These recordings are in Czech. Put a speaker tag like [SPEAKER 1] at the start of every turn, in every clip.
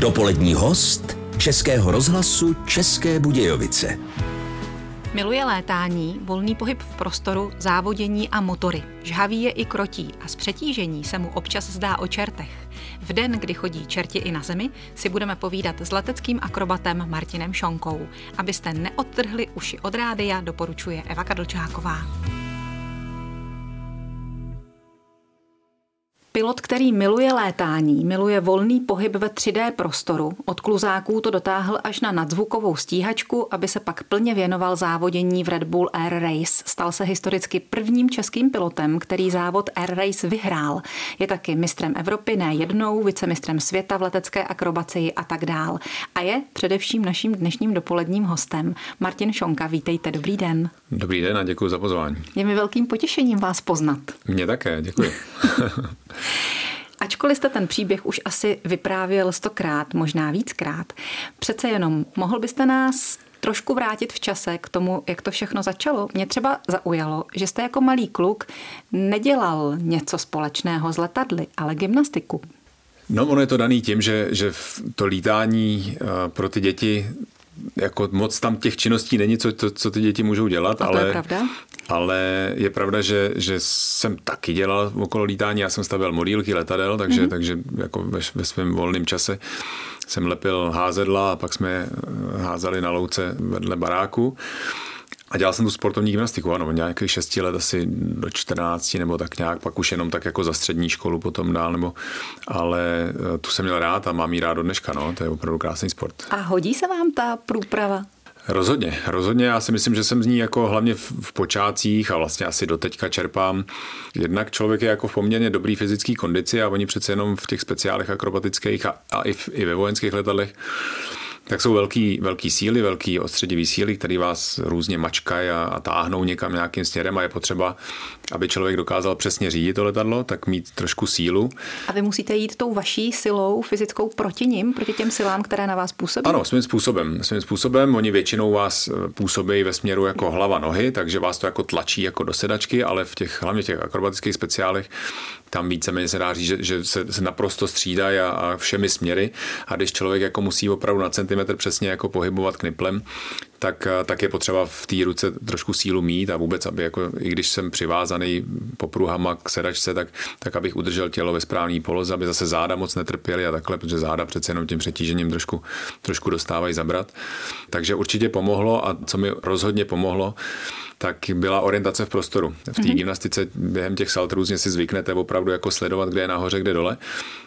[SPEAKER 1] Dopolední host Českého rozhlasu České Budějovice.
[SPEAKER 2] Miluje létání, volný pohyb v prostoru, závodění a motory. Žhavý je i krotí a z přetížení se mu občas zdá o čertech. V den, kdy chodí čerti i na zemi, si budeme povídat s leteckým akrobatem Martinem Šonkou. Abyste neodtrhli uši od rádia, doporučuje Eva Kadlčáková. Pilot, který miluje létání, miluje volný pohyb ve 3D prostoru, od kluzáků to dotáhl až na nadzvukovou stíhačku, aby se pak plně věnoval závodění v Red Bull Air Race. Stal se historicky prvním českým pilotem, který závod Air Race vyhrál. Je taky mistrem Evropy ne jednou, vicemistrem světa v letecké akrobacii a tak dál. A je především naším dnešním dopoledním hostem. Martin Šonka, vítejte, dobrý den.
[SPEAKER 3] Dobrý den a děkuji za pozvání.
[SPEAKER 2] Je mi velkým potěšením vás poznat.
[SPEAKER 3] Mně také, děkuji.
[SPEAKER 2] Ačkoliv jste ten příběh už asi vyprávěl stokrát, možná víckrát, přece jenom mohl byste nás trošku vrátit v čase k tomu, jak to všechno začalo. Mě třeba zaujalo, že jste jako malý kluk nedělal něco společného s letadly, ale gymnastiku.
[SPEAKER 3] No, ono je to daný tím, že, že to lítání eh, pro ty děti jako moc tam těch činností není, co, to, co ty děti můžou dělat,
[SPEAKER 2] A to
[SPEAKER 3] ale,
[SPEAKER 2] je pravda?
[SPEAKER 3] ale je pravda, že, že jsem taky dělal okolo lítání, já jsem stavil modílky letadel, takže, mm-hmm. takže jako ve, ve svém volném čase jsem lepil házedla a pak jsme házeli na louce vedle baráku. A dělal jsem tu sportovní gymnastiku, ano, nějakých 6 let, asi do 14 nebo tak nějak, pak už jenom tak jako za střední školu potom dál, nebo, ale eh, tu jsem měl rád a mám ji rád do dneška, no, to je opravdu krásný sport.
[SPEAKER 2] A hodí se vám ta průprava?
[SPEAKER 3] Rozhodně, rozhodně. Já si myslím, že jsem z ní jako hlavně v, v počátcích a vlastně asi doteďka čerpám. Jednak člověk je jako v poměrně dobrý fyzický kondici a oni přece jenom v těch speciálech akrobatických a, a i, v, i ve vojenských letadlech tak jsou velký, velký síly, velký odstředivý síly, které vás různě mačkají a, a táhnou někam nějakým směrem a je potřeba, aby člověk dokázal přesně řídit to letadlo, tak mít trošku sílu.
[SPEAKER 2] A vy musíte jít tou vaší silou fyzickou proti nim, proti těm silám, které na vás působí?
[SPEAKER 3] Ano, svým způsobem. Svým způsobem. Oni většinou vás eh, působí ve směru jako hlava nohy, takže vás to jako tlačí jako do sedačky, ale v těch hlavně v těch akrobatických speciálech tam víceméně se dá říct, že, že se, se naprosto střídají a, a všemi směry. A když člověk jako musí opravdu na centimetr přesně jako pohybovat kniplem, tak, tak je potřeba v té ruce trošku sílu mít a vůbec, aby jako, i když jsem přivázaný popruhama k sedačce, tak, tak abych udržel tělo ve správné poloze, aby zase záda moc netrpěly a takhle, protože záda přece jenom tím přetížením trošku, trošku dostávají zabrat. Takže určitě pomohlo a co mi rozhodně pomohlo, tak byla orientace v prostoru. V té mm-hmm. gymnastice během těch salt různě si zvyknete opravdu jako sledovat, kde je nahoře, kde dole.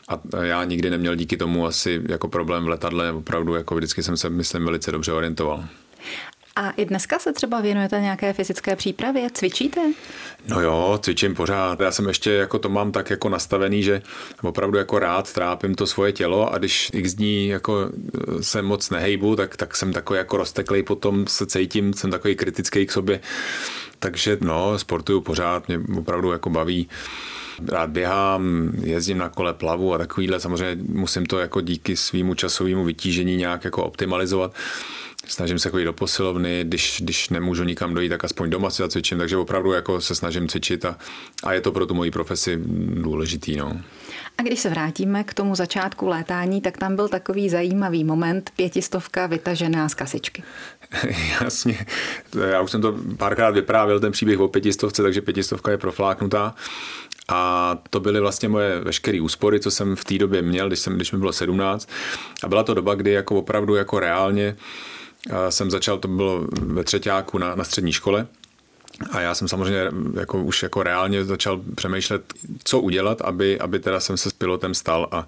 [SPEAKER 3] A já nikdy neměl díky tomu asi jako problém v letadle, opravdu jako vždycky jsem se, myslím, velice dobře orientoval.
[SPEAKER 2] A i dneska se třeba věnujete nějaké fyzické přípravě? Cvičíte?
[SPEAKER 3] No jo, cvičím pořád. Já jsem ještě jako to mám tak jako nastavený, že opravdu jako rád trápím to svoje tělo a když x dní jako se moc nehejbu, tak, tak jsem takový jako rozteklej, potom se cítím, jsem takový kritický k sobě. Takže no, sportuju pořád, mě opravdu jako baví rád běhám, jezdím na kole, plavu a takovýhle. Samozřejmě musím to jako díky svýmu časovému vytížení nějak jako optimalizovat. Snažím se chodit do posilovny, když, když nemůžu nikam dojít, tak aspoň doma si zacvičím, takže opravdu jako se snažím cvičit a, a je to pro tu moji profesi důležitý. No.
[SPEAKER 2] A když se vrátíme k tomu začátku létání, tak tam byl takový zajímavý moment, pětistovka vytažená z kasičky.
[SPEAKER 3] Jasně, já už jsem to párkrát vyprávěl, ten příběh o pětistovce, takže pětistovka je profláknutá. A to byly vlastně moje veškeré úspory, co jsem v té době měl, když, jsem, když mi bylo 17. A byla to doba, kdy jako opravdu jako reálně jsem začal, to bylo ve třetíku na, na střední škole, a já jsem samozřejmě jako už jako reálně začal přemýšlet, co udělat, aby, aby teda jsem se s pilotem stal. A,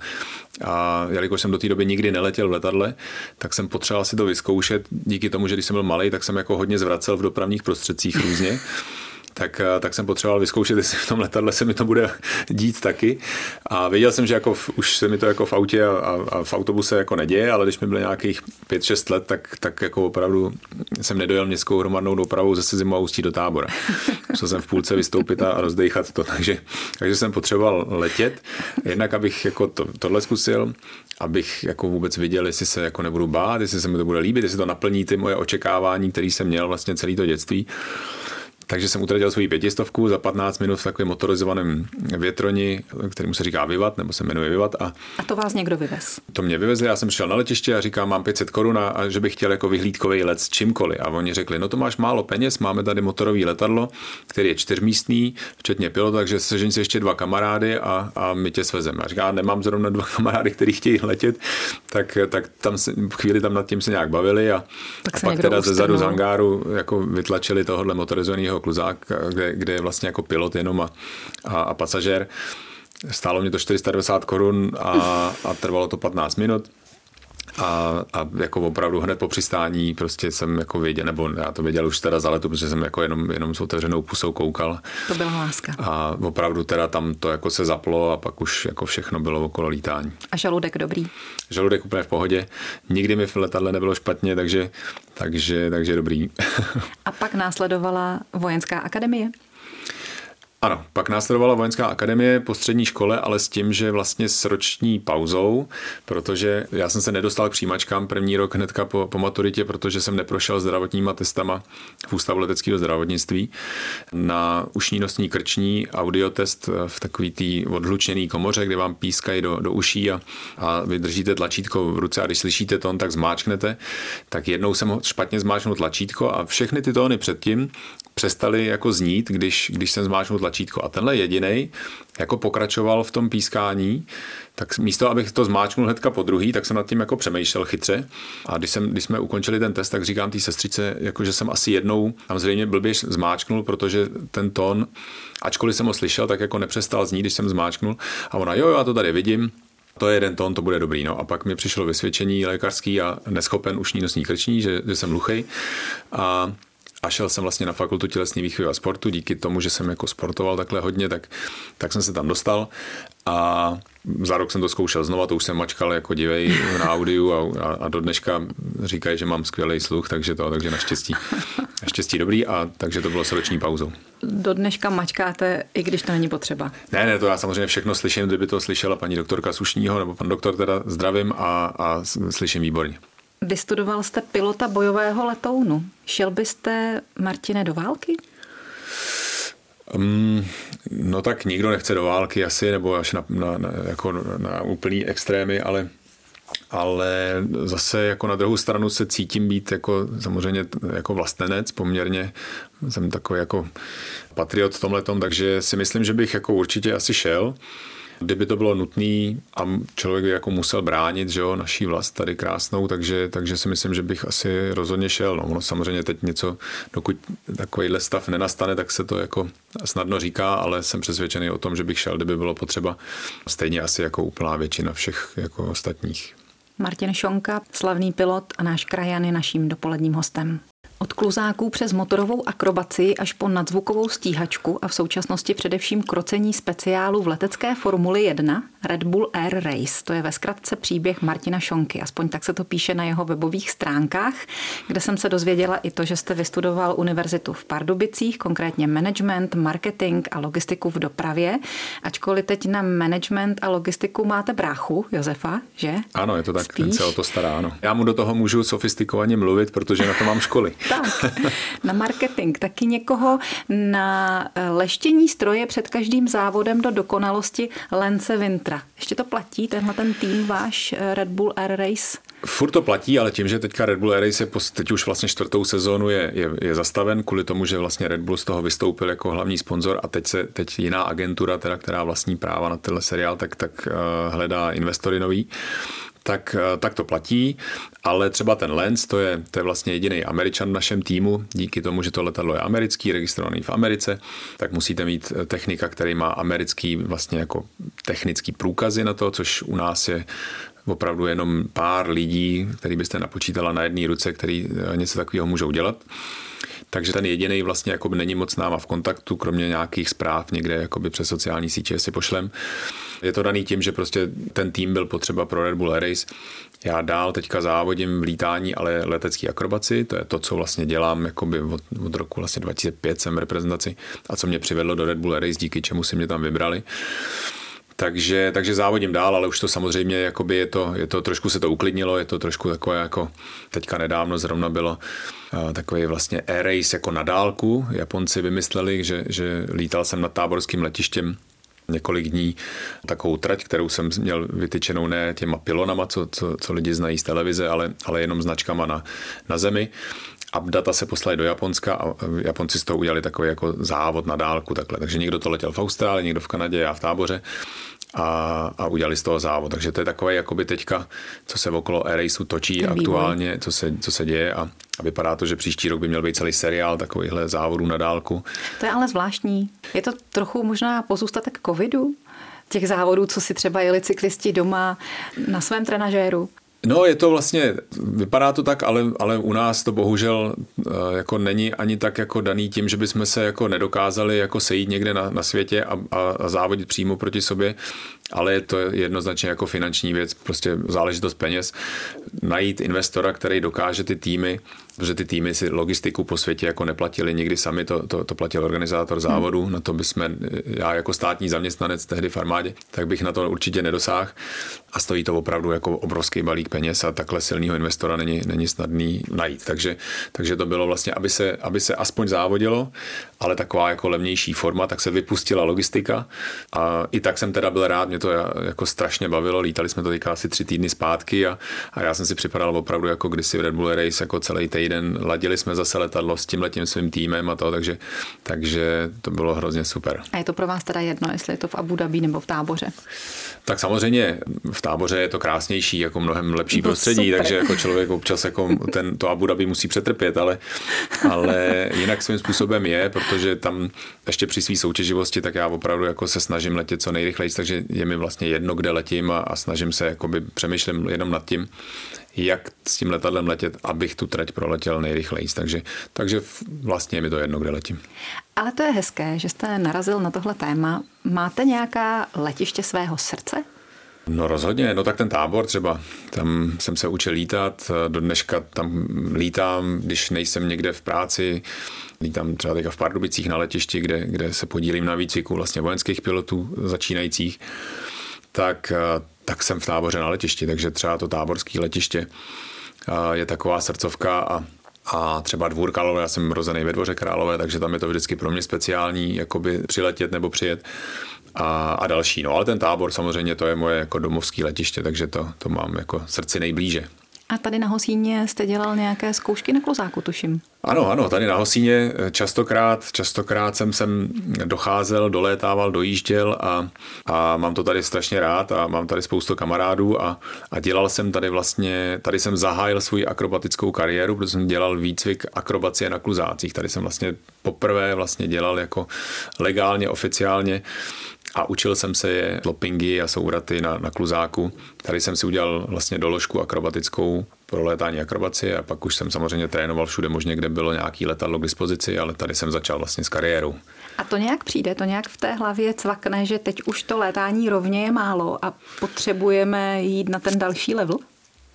[SPEAKER 3] a jelikož jsem do té doby nikdy neletěl v letadle, tak jsem potřeboval si to vyzkoušet. Díky tomu, že když jsem byl malý, tak jsem jako hodně zvracel v dopravních prostředcích různě tak, eh, tak jsem potřeboval vyzkoušet, jestli v tom letadle se mi to bude dít taky. A věděl jsem, že jako v, už se mi to jako v autě a, a, v autobuse jako neděje, ale když mi bylo nějakých 5-6 let, tak, tak jako opravdu jsem nedojel městskou hromadnou dopravou ze Sezimu a Ústí do tábora. Musel jsem v půlce vystoupit a rozdechat to, takže, takže jsem potřeboval letět, jednak abych jako to, tohle zkusil, abych jako vůbec viděl, jestli se jako nebudu bát, jestli se mi to bude líbit, jestli to naplní ty moje očekávání, které jsem měl vlastně celé to dětství. Takže jsem utratil svou pětistovku za 15 minut v takovém motorizovaném větroni, kterému se říká Vivat, nebo se jmenuje Vivat.
[SPEAKER 2] A, a to vás někdo vyvez?
[SPEAKER 3] To mě vyvezli, já jsem šel na letiště a říkám, mám 500 korun a že bych chtěl jako vyhlídkový let s čímkoliv. A oni řekli, no to máš málo peněz, máme tady motorový letadlo, který je čtyřmístný, včetně pilota, takže sežeň si ještě dva kamarády a, a my tě svezeme. A říká, nemám zrovna dva kamarády, kteří chtějí letět, tak, tak tam se, chvíli tam nad tím se nějak bavili a,
[SPEAKER 2] tak
[SPEAKER 3] a pak teda ze zadu z hangáru jako vytlačili tohohle motorizovaného kluzáka, kde, kde je vlastně jako pilot jenom a, a, a pasažér. Stálo mě to 490 korun a, a trvalo to 15 minut. A, a jako opravdu hned po přistání prostě jsem jako věděl, nebo já to věděl už teda za letu, protože jsem jako jenom, jenom s otevřenou pusou koukal.
[SPEAKER 2] To byla láska.
[SPEAKER 3] A opravdu teda tam to jako se zaplo a pak už jako všechno bylo okolo lítání.
[SPEAKER 2] A žaludek dobrý?
[SPEAKER 3] Žaludek úplně v pohodě. Nikdy mi v letadle nebylo špatně, takže, takže, takže dobrý.
[SPEAKER 2] a pak následovala vojenská akademie?
[SPEAKER 3] Ano, pak následovala vojenská akademie po střední škole, ale s tím, že vlastně s roční pauzou, protože já jsem se nedostal k přijímačkám první rok hnedka po, po maturitě, protože jsem neprošel zdravotníma testama v Ústavu leteckého zdravotnictví na ušní nosní krční audiotest v takový tý odhlučený komoře, kde vám pískají do, do uší a, a vy držíte tlačítko v ruce a když slyšíte tón, tak zmáčknete. Tak jednou jsem špatně zmáčknul tlačítko a všechny ty tóny předtím přestali jako znít, když, když jsem zmáčknul tlačítko. A tenhle jediný jako pokračoval v tom pískání, tak místo, abych to zmáčknul hnedka po druhý, tak jsem nad tím jako přemýšlel chytře. A když, jsem, když jsme ukončili ten test, tak říkám té sestřice, jako že jsem asi jednou tam zřejmě blbě zmáčknul, protože ten tón, ačkoliv jsem ho slyšel, tak jako nepřestal znít, když jsem zmáčknul. A ona, jo, jo, já to tady vidím, to je jeden tón, to bude dobrý. No. A pak mi přišlo vysvědčení lékařský a neschopen ušní nosní krční, že, že jsem hluchý. A a šel jsem vlastně na fakultu tělesní výchovy a sportu. Díky tomu, že jsem jako sportoval takhle hodně, tak, tak jsem se tam dostal. A za rok jsem to zkoušel znova, to už jsem mačkal jako divej na audiu a, a, a do dneška říkají, že mám skvělý sluch, takže to, takže naštěstí, naštěstí dobrý a takže to bylo s roční pauzou.
[SPEAKER 2] Do dneška mačkáte, i když to není potřeba.
[SPEAKER 3] Ne, ne, to já samozřejmě všechno slyším, kdyby to slyšela paní doktorka Sušního nebo pan doktor teda zdravím a, a slyším výborně.
[SPEAKER 2] Vystudoval jste pilota bojového letounu. Šel byste, Martine, do války?
[SPEAKER 3] Um, no tak nikdo nechce do války asi, nebo až na, na, na, jako na úplný extrémy, ale ale zase jako na druhou stranu se cítím být jako samozřejmě jako vlastenec poměrně, jsem takový jako patriot v tomhle takže si myslím, že bych jako určitě asi šel. Kdyby to bylo nutné a člověk jako musel bránit, že jo, naší vlast tady krásnou, takže, takže si myslím, že bych asi rozhodně šel. No, ono samozřejmě teď něco, dokud takovýhle stav nenastane, tak se to jako snadno říká, ale jsem přesvědčený o tom, že bych šel, kdyby bylo potřeba. Stejně asi jako úplná většina všech jako ostatních.
[SPEAKER 2] Martin Šonka, slavný pilot a náš krajan je naším dopoledním hostem. Od kluzáků přes motorovou akrobaci až po nadzvukovou stíhačku a v současnosti především krocení speciálu v letecké Formuli 1 Red Bull Air Race. To je ve zkratce příběh Martina Šonky, aspoň tak se to píše na jeho webových stránkách, kde jsem se dozvěděla i to, že jste vystudoval univerzitu v Pardubicích, konkrétně management, marketing a logistiku v dopravě. Ačkoliv teď na management a logistiku máte bráchu, Josefa, že?
[SPEAKER 3] Ano, je to tak, Spíš? ten se o to stará, ano. Já mu do toho můžu sofistikovaně mluvit, protože na to mám školy.
[SPEAKER 2] tak, na marketing, taky někoho na leštění stroje před každým závodem do dokonalosti Lence Vintra. Ještě to platí, tenhle ten tým váš eh, Red Bull Air Race?
[SPEAKER 3] Furt to platí, ale tím, že teďka Red Bull Air Race je teď už vlastně čtvrtou sezónu je, je, je, zastaven kvůli tomu, že vlastně Red Bull z toho vystoupil jako hlavní sponzor a teď se teď jiná agentura, teda, která vlastní práva na tenhle seriál, tak, tak uh, hledá investory nový tak, eh, tak to platí, ale třeba ten Lens, to je, to je vlastně jediný Američan v našem týmu, díky tomu, že to letadlo je americký, registrovaný v Americe, tak musíte mít eh, technika, který má americký vlastně jako technický průkazy na to, což u nás je opravdu jenom pár lidí, který byste napočítala na jedné ruce, který eh, něco takového můžou dělat. Takže ten jediný vlastně jako není moc náma v kontaktu, kromě nějakých zpráv někde jakoby přes sociální sítě si pošlem. Je to daný tím, že prostě ten tým byl potřeba pro Red Bull Air Race. Já dál teďka závodím v lítání, ale letecký akrobaci, to je to, co vlastně dělám jakoby od, od roku vlastně 2005 jsem v reprezentaci a co mě přivedlo do Red Bull Air Race, díky čemu si mě tam vybrali. Takže, takže závodím dál, ale už to samozřejmě jakoby je to, je to, trošku se to uklidnilo, je to trošku takové jako teďka nedávno zrovna bylo uh, takový vlastně air race jako na dálku. Japonci vymysleli, že, že lítal jsem nad táborským letištěm několik dní takovou trať, kterou jsem měl vytyčenou ne těma pilonama, co, co, co lidi znají z televize, ale, ale jenom značkama na, na zemi a data se poslali do Japonska a Japonci z toho udělali takový jako závod na dálku takhle. Takže někdo to letěl v Austrálii, někdo v Kanadě, já v táboře a, a udělali z toho závod. Takže to je takové jakoby teďka, co se okolo Air točí Ten aktuálně, co se, co se děje a, a vypadá to, že příští rok by měl být celý seriál takovýchhle závodů na dálku.
[SPEAKER 2] To je ale zvláštní. Je to trochu možná pozůstatek covidu? těch závodů, co si třeba jeli cyklisti doma na svém trenažéru?
[SPEAKER 3] No, je to vlastně, vypadá to tak, ale, ale u nás to bohužel eh, jako není ani tak jako daný tím, že bychom se jako nedokázali jako sejít někde na, na světě a, a, a závodit přímo proti sobě, ale je to jednoznačně jako finanční věc, prostě záležitost peněz. Najít investora, který dokáže ty týmy protože ty týmy si logistiku po světě jako neplatili nikdy sami, to, to, to platil organizátor závodu, hmm. na to bychom, já jako státní zaměstnanec tehdy v armádě, tak bych na to určitě nedosáhl a stojí to opravdu jako obrovský balík peněz a takhle silného investora není, není snadný najít. Takže, takže to bylo vlastně, aby se, aby se aspoň závodilo, ale taková jako levnější forma, tak se vypustila logistika a i tak jsem teda byl rád, mě to jako strašně bavilo, lítali jsme to teďka asi tři týdny zpátky a, a já jsem si připadal opravdu jako kdysi v Red Bull Race jako celý týden týden, ladili jsme zase letadlo s tím letím svým týmem a to, takže, takže to bylo hrozně super.
[SPEAKER 2] A je to pro vás teda jedno, jestli je to v Abu Dhabi nebo v táboře?
[SPEAKER 3] Tak samozřejmě v táboře je to krásnější, jako mnohem lepší to prostředí, super. takže jako člověk občas jako ten, to Abu Dhabi musí přetrpět, ale, ale jinak svým způsobem je, protože tam ještě při své soutěživosti, tak já opravdu jako se snažím letět co nejrychleji, takže je mi vlastně jedno, kde letím a, a snažím se, jakoby přemýšlím jenom nad tím, jak s tím letadlem letět, abych tu trať proletěl nejrychleji. Takže, takže vlastně je mi to jedno, kde letím.
[SPEAKER 2] Ale to je hezké, že jste narazil na tohle téma. Máte nějaká letiště svého srdce?
[SPEAKER 3] No rozhodně, no tak ten tábor třeba, tam jsem se učil lítat, do dneška tam lítám, když nejsem někde v práci, lítám třeba teďka v Pardubicích na letišti, kde, kde se podílím na výcviku vlastně vojenských pilotů začínajících, tak tak jsem v táboře na letišti, takže třeba to táborské letiště je taková srdcovka a a třeba dvůr Králové, já jsem rozený ve dvoře Králové, takže tam je to vždycky pro mě speciální, jakoby přiletět nebo přijet a, a další. No ale ten tábor samozřejmě to je moje jako domovské letiště, takže to, to mám jako srdci nejblíže.
[SPEAKER 2] A tady na Hosíně jste dělal nějaké zkoušky na klozáku, tuším.
[SPEAKER 3] Ano, ano, tady na Hosíně častokrát, častokrát jsem sem docházel, dolétával, dojížděl a, a mám to tady strašně rád a mám tady spoustu kamarádů a, a dělal jsem tady vlastně, tady jsem zahájil svou akrobatickou kariéru, protože jsem dělal výcvik akrobacie na kluzácích. Tady jsem vlastně poprvé vlastně dělal jako legálně, oficiálně a učil jsem se je lopingy a souraty na, na kluzáku. Tady jsem si udělal vlastně doložku akrobatickou pro létání akrobacie a pak už jsem samozřejmě trénoval všude možně, kde bylo nějaký letadlo k dispozici, ale tady jsem začal vlastně s kariérou.
[SPEAKER 2] A to nějak přijde, to nějak v té hlavě cvakne, že teď už to létání rovně je málo a potřebujeme jít na ten další level?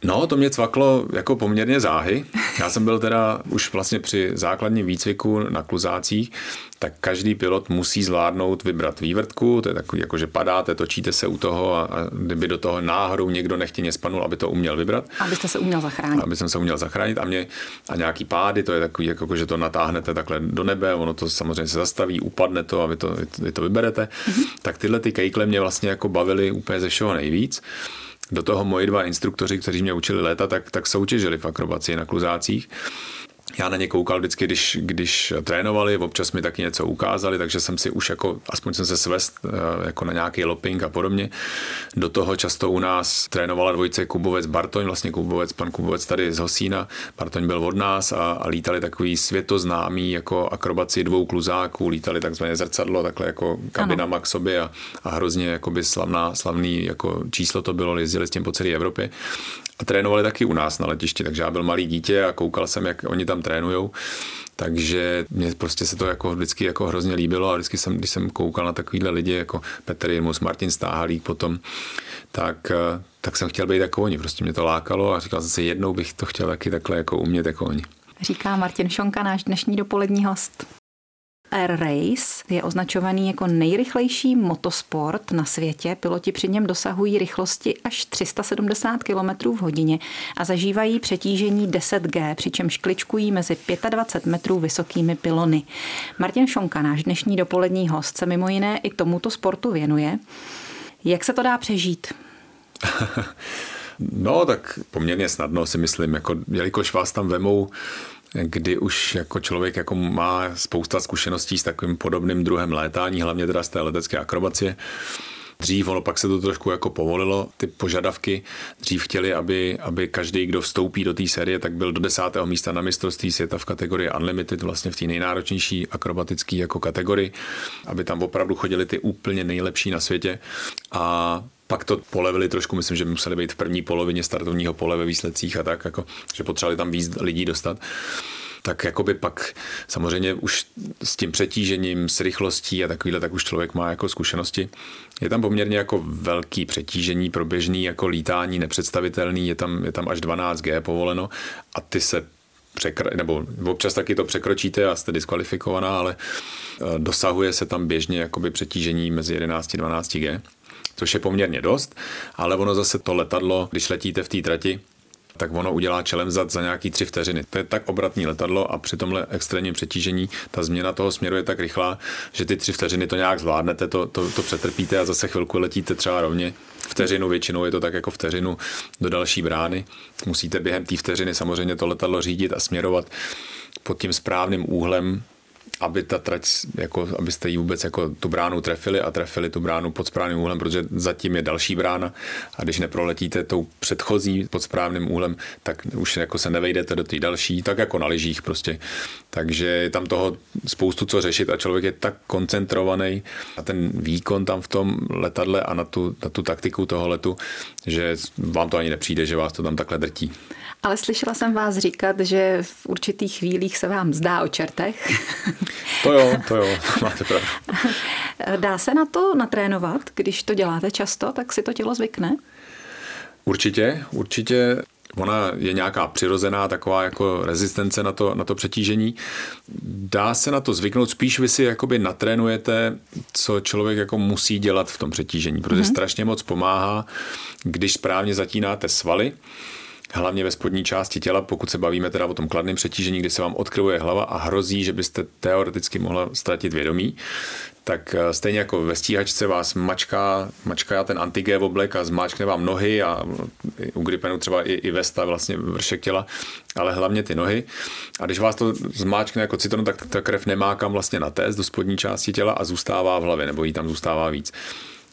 [SPEAKER 3] No, to mě cvaklo jako poměrně záhy. Já jsem byl teda už vlastně při základním výcviku na kluzácích, tak každý pilot musí zvládnout vybrat vývrtku, to je takový, jako že padáte, točíte se u toho a, a kdyby do toho náhodou někdo nechtěně spanul, aby to uměl vybrat.
[SPEAKER 2] Abyste se uměl zachránit.
[SPEAKER 3] Aby jsem se uměl zachránit a, mě, a nějaký pády, to je takový, jako, že to natáhnete takhle do nebe, ono to samozřejmě se zastaví, upadne to a vy to, vy to vyberete. Mm-hmm. Tak tyhle ty kejkle mě vlastně jako bavily úplně ze všeho nejvíc do toho moji dva instruktoři, kteří mě učili léta, tak, tak soutěžili v akrobaci na kluzácích já na ně koukal vždycky, když, když trénovali, občas mi taky něco ukázali, takže jsem si už jako, aspoň jsem se svést eh, jako na nějaký lopping a podobně. Do toho často u nás trénovala dvojice Kubovec Bartoň, vlastně Kubovec, pan Kubovec tady z Hosína, Bartoň byl od nás a, a lítali takový světoznámý jako akrobaci dvou kluzáků, lítali takzvané zrcadlo, takhle jako kabinama k sobě a, a hrozně jakoby slavná, slavný jako číslo to bylo, jezdili s tím po celé Evropě a trénovali taky u nás na letišti, takže já byl malý dítě a koukal jsem, jak oni tam trénujou. Takže mě prostě se to jako vždycky jako hrozně líbilo a vždycky jsem, když jsem koukal na takovýhle lidi jako Petr Jirmus, Martin Stáhalík potom, tak, eh, tak jsem chtěl být jako oni. Prostě mě to lákalo a říkal jsem si, jednou bych to chtěl taky takhle jako umět jako oni.
[SPEAKER 2] Říká Martin Šonka, náš dnešní dopolední host. Air Race je označovaný jako nejrychlejší motosport na světě. Piloti při něm dosahují rychlosti až 370 km v hodině a zažívají přetížení 10G, přičemž kličkují mezi 25 metrů vysokými pilony. Martin Šonka, náš dnešní dopolední host, se mimo jiné i tomuto sportu věnuje. Jak se to dá přežít?
[SPEAKER 3] no, tak poměrně snadno si myslím, jako, jelikož vás tam vemou kdy už jako člověk jako má spousta zkušeností s takovým podobným druhem létání, hlavně teda z té letecké akrobacie. Dřív, ono pak se to trošku jako povolilo, ty požadavky. Dřív chtěli, aby, aby každý, kdo vstoupí do té série, tak byl do desátého místa na mistrovství světa v kategorii Unlimited, vlastně v té nejnáročnější akrobatické jako kategorii, aby tam opravdu chodili ty úplně nejlepší na světě. A pak to polevili trošku, myslím, že museli být v první polovině startovního pole ve výsledcích a tak, jako, že potřebovali tam víc lidí dostat tak jakoby pak samozřejmě už s tím přetížením, s rychlostí a takovýhle, tak už člověk má jako zkušenosti. Je tam poměrně jako velký přetížení pro běžný jako lítání nepředstavitelný, je tam, je tam až 12G povoleno a ty se překr- nebo občas taky to překročíte a jste diskvalifikovaná, ale eh, dosahuje se tam běžně jakoby přetížení mezi 11 a 12G což je poměrně dost, ale ono zase to letadlo, když letíte v té trati, tak ono udělá čelem zad za nějaký tři vteřiny. To je tak obratný letadlo a při tomhle extrémním přetížení ta změna toho směru je tak rychlá, že ty tři vteřiny to nějak zvládnete, to, to, to přetrpíte a zase chvilku letíte třeba rovně. Vteřinu většinou je to tak jako vteřinu do další brány. Musíte během té vteřiny samozřejmě to letadlo řídit a směrovat pod tím správným úhlem aby ta trať, jako, abyste ji vůbec jako tu bránu trefili a trefili tu bránu pod správným úhlem, protože zatím je další brána a když neproletíte tou předchozí pod správným úhlem, tak už jako se nevejdete do té další, tak jako na lyžích prostě. Takže je tam toho spoustu co řešit a člověk je tak koncentrovaný a ten výkon tam v tom letadle a na tu, na tu taktiku toho letu, že vám to ani nepřijde, že vás to tam takhle drtí.
[SPEAKER 2] Ale slyšela jsem vás říkat, že v určitých chvílích se vám zdá o čertech.
[SPEAKER 3] To jo, to jo, máte pravdu.
[SPEAKER 2] Dá se na to natrénovat, když to děláte často, tak si to tělo zvykne?
[SPEAKER 3] Určitě, určitě Ona je nějaká přirozená taková jako rezistence na to, na to přetížení. Dá se na to zvyknout, spíš vy si jakoby natrénujete, co člověk jako musí dělat v tom přetížení, protože mm-hmm. strašně moc pomáhá, když správně zatínáte svaly, hlavně ve spodní části těla, pokud se bavíme teda o tom kladném přetížení, kdy se vám odkryvuje hlava a hrozí, že byste teoreticky mohla ztratit vědomí, tak eh, stejně jako ve stíhačce vás mačká, mačká ten antigé oblek a zmáčkne vám nohy a u gripenu třeba i, i vesta, vlastně vršek těla, ale hlavně ty nohy. A když vás to zmáčkne jako citron, tak ta krev nemá kam vlastně natézt do spodní části těla a zůstává v hlavě, nebo jí tam zůstává víc.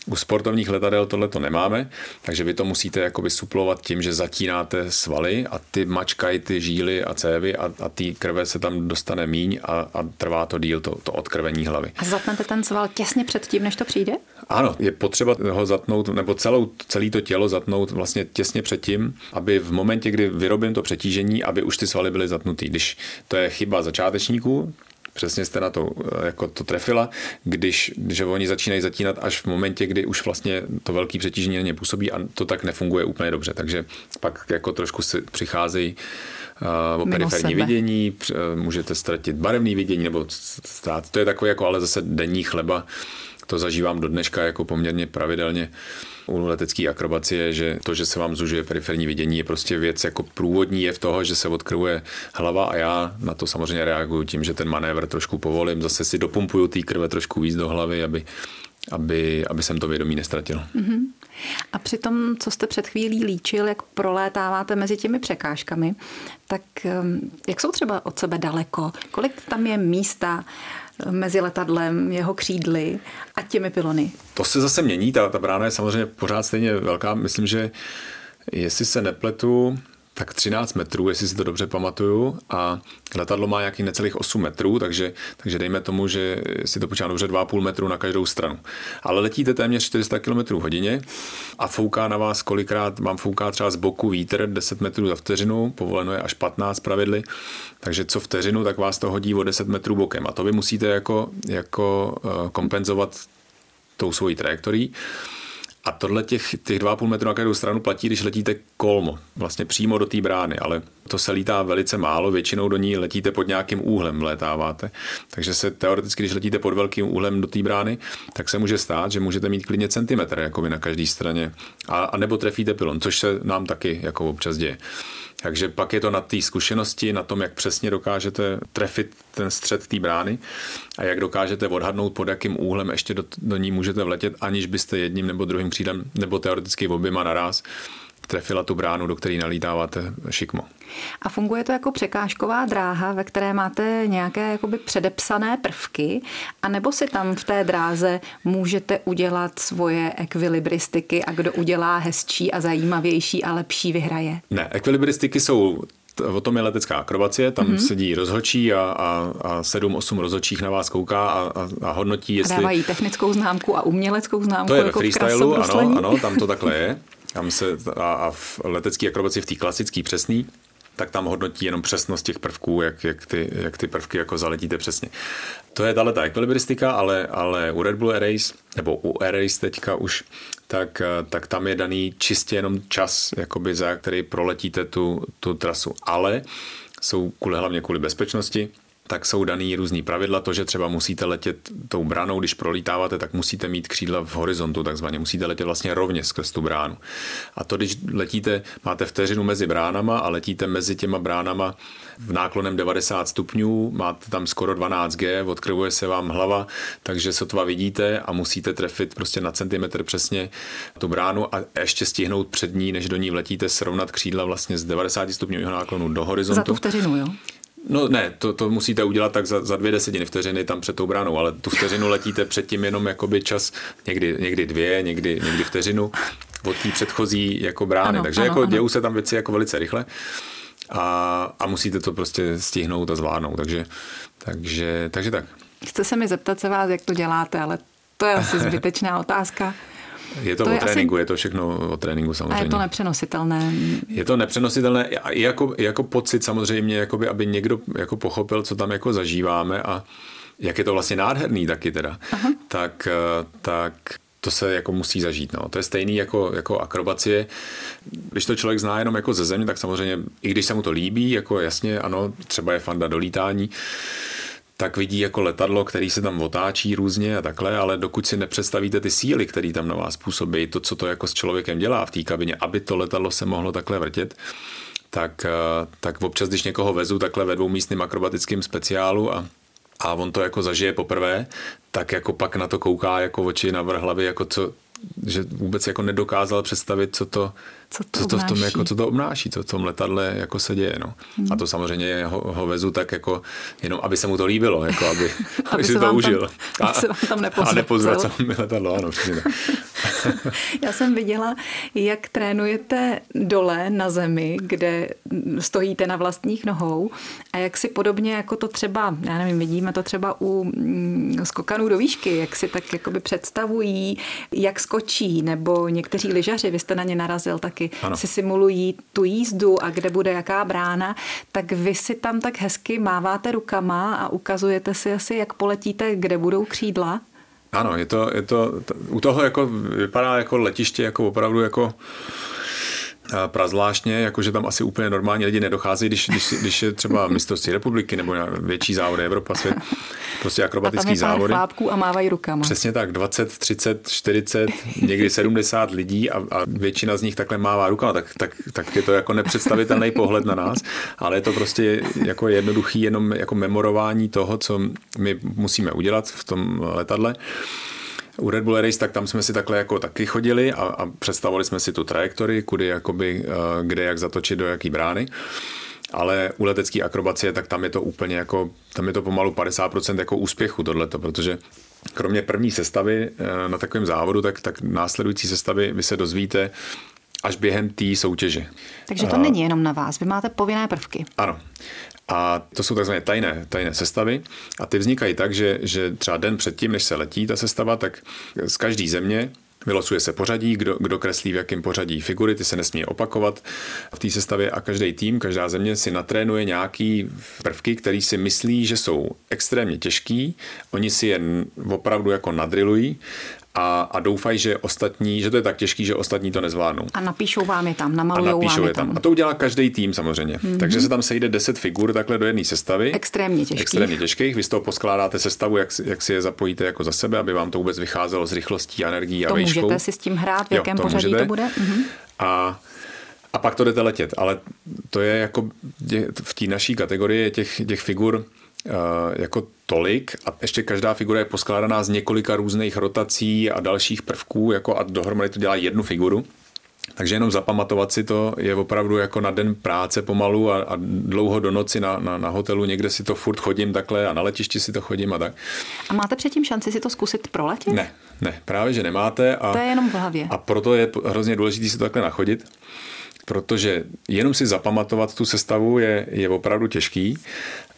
[SPEAKER 3] U sportovních letadel tohle to nemáme, takže vy to musíte jakoby suplovat tím, že zatínáte svaly a ty mačkají ty žíly a cévy a, a ty krve se tam dostane míň a, a trvá to díl, to, to odkrvení hlavy.
[SPEAKER 2] A zatnete ten sval těsně před tím, než to přijde?
[SPEAKER 3] Ano, je potřeba ho zatnout, nebo celou, celé to tělo zatnout vlastně těsně před tím, aby v momentě, kdy vyrobím to přetížení, aby už ty svaly byly zatnutý. Když to je chyba začátečníků, přesně jste na to, eh, jako to trefila, když, že oni začínají zatínat až v momentě, kdy už vlastně to velký přetížení na ně působí a to tak nefunguje úplně dobře. Takže pak jako trošku si přicházejí uh, o periferní vidění, eh, můžete ztratit barevné vidění nebo stát. To je takové jako ale zase denní chleba. To zažívám do dneška jako poměrně pravidelně u letecké akrobacie, že to, že se vám zužuje periferní vidění, je prostě věc jako průvodní je v toho, že se odkrvuje hlava a já na to samozřejmě reaguju tím, že ten manévr trošku povolím, zase si dopumpuju té krve trošku víc do hlavy, aby, aby, aby jsem to vědomí nestratil. Mm-hmm.
[SPEAKER 2] A při tom, co jste před chvílí líčil, jak prolétáváte mezi těmi překážkami, tak um, jak jsou třeba od sebe daleko? Kolik tam je místa mezi letadlem, jeho křídly a těmi pilony?
[SPEAKER 3] To se zase mění, ta, ta brána je samozřejmě pořád stejně velká. Myslím, že jestli se nepletu, tak 13 metrů, jestli si to dobře pamatuju, a letadlo má nějakých necelých 8 metrů, takže, takže dejme tomu, že si to počítám dobře 2,5 metru na každou stranu. Ale letíte téměř 400 km hodině a fouká na vás kolikrát, mám fouká třeba z boku vítr 10 metrů za vteřinu, povoleno je až 15 pravidly, takže co vteřinu, tak vás to hodí o 10 metrů bokem a to vy musíte jako, jako eh, kompenzovat tou svojí trajektorií. A tohle těch, těch 2,5 metru na každou stranu platí, když letíte kolmo, vlastně přímo do té brány, ale to se lítá velice málo, většinou do ní letíte pod nějakým úhlem, létáváte. Takže se teoreticky, když letíte pod velkým úhlem do té brány, tak se může stát, že můžete mít klidně centimetr jakoby na každé straně. A, a nebo trefíte pilon, což se nám taky jako občas děje. Takže pak je to na té zkušenosti, na tom, jak přesně dokážete trefit ten střed té brány a jak dokážete odhadnout, pod jakým úhlem ještě do, do ní můžete vletět, aniž byste jedním nebo druhým křídlem nebo teoreticky oběma naraz trefila tu bránu, do které nalítáváte šikmo.
[SPEAKER 2] A funguje to jako překážková dráha, ve které máte nějaké jakoby předepsané prvky, anebo si tam v té dráze můžete udělat svoje ekvilibristiky a kdo udělá hezčí a zajímavější a lepší vyhraje?
[SPEAKER 3] Ne, ekvilibristiky jsou o tom je letecká akrobacie, tam mm-hmm. sedí rozhodčí a, a, a sedm, osm rozhodčích na vás kouká a, a, a hodnotí, jestli...
[SPEAKER 2] A dávají technickou známku a uměleckou známku
[SPEAKER 3] To je
[SPEAKER 2] jako
[SPEAKER 3] ve freestylu, ano, ano, tam to takhle je. Tam se, a, a v letecké akrobaci v té klasické přesný, tak tam hodnotí jenom přesnost těch prvků, jak, jak, ty, jak ty prvky jako zaletíte přesně. To je tahle ta ekvilibristika, ale, ale u Red Bull Race, nebo u Race teďka už, tak, tak tam je daný čistě jenom čas, jakoby za který proletíte tu, tu trasu. Ale jsou kvůli, hlavně kvůli bezpečnosti, tak jsou daný různý pravidla. To, že třeba musíte letět tou bránou, když prolítáváte, tak musíte mít křídla v horizontu, takzvaně. Musíte letět vlastně rovně skrz tu bránu. A to, když letíte, máte vteřinu mezi bránama a letíte mezi těma bránama v náklonem 90 stupňů, máte tam skoro 12G, odkrvuje se vám hlava, takže sotva vidíte a musíte trefit prostě na centimetr přesně tu bránu a ještě stihnout před ní, než do ní vletíte, srovnat křídla vlastně z 90 stupňového náklonu do horizontu. Za
[SPEAKER 2] tu vteřinu, jo?
[SPEAKER 3] No ne, to, to musíte udělat tak za, za dvě desetiny vteřiny tam před tou bránou, ale tu vteřinu letíte předtím jenom jakoby čas, někdy, někdy dvě, někdy, někdy vteřinu od té předchozí jako brány. Ano, Takže ano, jako ano. dějou se tam věci jako velice rychle a, a musíte to prostě stihnout a zvládnout. Takže, takže, takže tak.
[SPEAKER 2] Chce se mi zeptat se vás, jak to děláte, ale to je asi zbytečná otázka.
[SPEAKER 3] Je to, to o je tréninku, asi... je to všechno o tréninku samozřejmě.
[SPEAKER 2] A je to nepřenositelné.
[SPEAKER 3] Je to nepřenositelné i jako, jako pocit samozřejmě, jakoby, aby někdo jako pochopil, co tam jako zažíváme a jak je to vlastně nádherný taky teda, Aha. tak, eh, tak to se jako musí zažít. No. To je stejný jako, jako akrobacie. Když to člověk zná jenom jako ze země, tak samozřejmě, i když se mu to líbí, jako jasně, ano, třeba je fanda do lítání, tak vidí jako letadlo, který se tam otáčí různě a takhle, ale dokud si nepředstavíte ty síly, které tam na vás působí, to, co to jako s člověkem dělá v té kabině, aby to letadlo se mohlo takhle vrtět, tak, eh, tak občas, když někoho vezu takhle ve dvoumístným akrobatickým speciálu a a on to jako zažije poprvé, tak jako pak na to kouká jako oči na vrch hlavy, jako co, že vůbec jako nedokázal představit, co to,
[SPEAKER 2] co to,
[SPEAKER 3] co to v tom jako, co to obnáší, co v tom letadle jako se děje. No. Hmm. A to samozřejmě ho, ho, vezu tak jako, jenom aby se mu to líbilo, jako aby, aby, aby si to tam, užil.
[SPEAKER 2] A, aby se vám tam
[SPEAKER 3] nepozvracel. A nepozvracel mi letadlo, ano, přesně
[SPEAKER 2] Já jsem viděla, jak trénujete dole na zemi, kde stojíte na vlastních nohou a jak si podobně jako to třeba, já nevím, vidíme to třeba u mm, skokanů do výšky, jak si tak jakoby představují, jak skočí, nebo někteří lyžaři, vy jste na ně narazil, taky ano. si simulují tu jízdu a kde bude jaká brána, tak vy si tam tak hezky máváte rukama a ukazujete si asi, jak poletíte, kde budou křídla.
[SPEAKER 3] Ano, je to, je to, u toho jako vypadá jako letiště jako opravdu jako prazvláštně, jakože tam asi úplně normální lidi nedocházejí, když, když, když je třeba mistrovství republiky nebo větší závody Evropa, svět, prostě akrobatický závody.
[SPEAKER 2] a mávají rukama.
[SPEAKER 3] Přesně tak, 20, 30, 40, někdy 70 lidí a, a většina z nich takhle mává rukama, tak, tak, tak je to jako nepředstavitelný pohled na nás, ale je to prostě jako jednoduchý jenom jako memorování toho, co my musíme udělat v tom letadle u Red Bull Race, tak tam jsme si takhle jako taky chodili a, a představovali jsme si tu trajektorii, kudy jakoby, eh, kde jak zatočit do jaký brány. Ale u letecké akrobacie, tak tam je to úplně jako, tam je to pomalu 50% jako úspěchu tohleto, protože kromě první sestavy eh, na takovém závodu, tak, tak následující sestavy vy se dozvíte až během té soutěže.
[SPEAKER 2] Takže to a... není jenom na vás, vy máte povinné prvky.
[SPEAKER 3] Ano. A to jsou takzvané tajné, tajné sestavy. A ty vznikají tak, že, že třeba den předtím, než se letí ta sestava, tak z každé země Vylosuje se pořadí, kdo, kdo kreslí v jakém pořadí figury, ty se nesmí opakovat v té sestavě. A každý tým, každá země si natrénuje nějaký prvky, který si myslí, že jsou extrémně těžký, oni si je opravdu jako nadrilují a, a doufají, že ostatní, že to je tak těžký, že ostatní to nezvládnou.
[SPEAKER 2] A napíšou vám je tam, namalujou
[SPEAKER 3] a napíšou
[SPEAKER 2] vám
[SPEAKER 3] je tam. A to udělá každý tým samozřejmě. Mm-hmm. Takže se tam sejde 10 figur takhle do jedné sestavy.
[SPEAKER 2] Extrémně těžkých.
[SPEAKER 3] Extrémně těžkých. Vy z toho poskládáte sestavu, jak, jak si je zapojíte jako za sebe, aby vám to vůbec vycházelo s rychlostí, energií a
[SPEAKER 2] to
[SPEAKER 3] vejškou.
[SPEAKER 2] můžete si s tím hrát, v jakém jo, to pořadí můžete. to bude. Mm-hmm.
[SPEAKER 3] A a pak to jdete letět. Ale to je jako v té naší kategorii těch, těch figur jako tolik a ještě každá figura je poskládaná z několika různých rotací a dalších prvků jako a dohromady to dělá jednu figuru. Takže jenom zapamatovat si to je opravdu jako na den práce pomalu a, a dlouho do noci na, na, na hotelu, někde si to furt chodím takhle a na letišti si to chodím a tak.
[SPEAKER 2] A máte předtím šanci si to zkusit proletět?
[SPEAKER 3] Ne, ne, právě že nemáte. A,
[SPEAKER 2] to je jenom v hlavě.
[SPEAKER 3] A proto je hrozně důležité si to takhle nachodit protože jenom si zapamatovat tu sestavu je, je opravdu těžký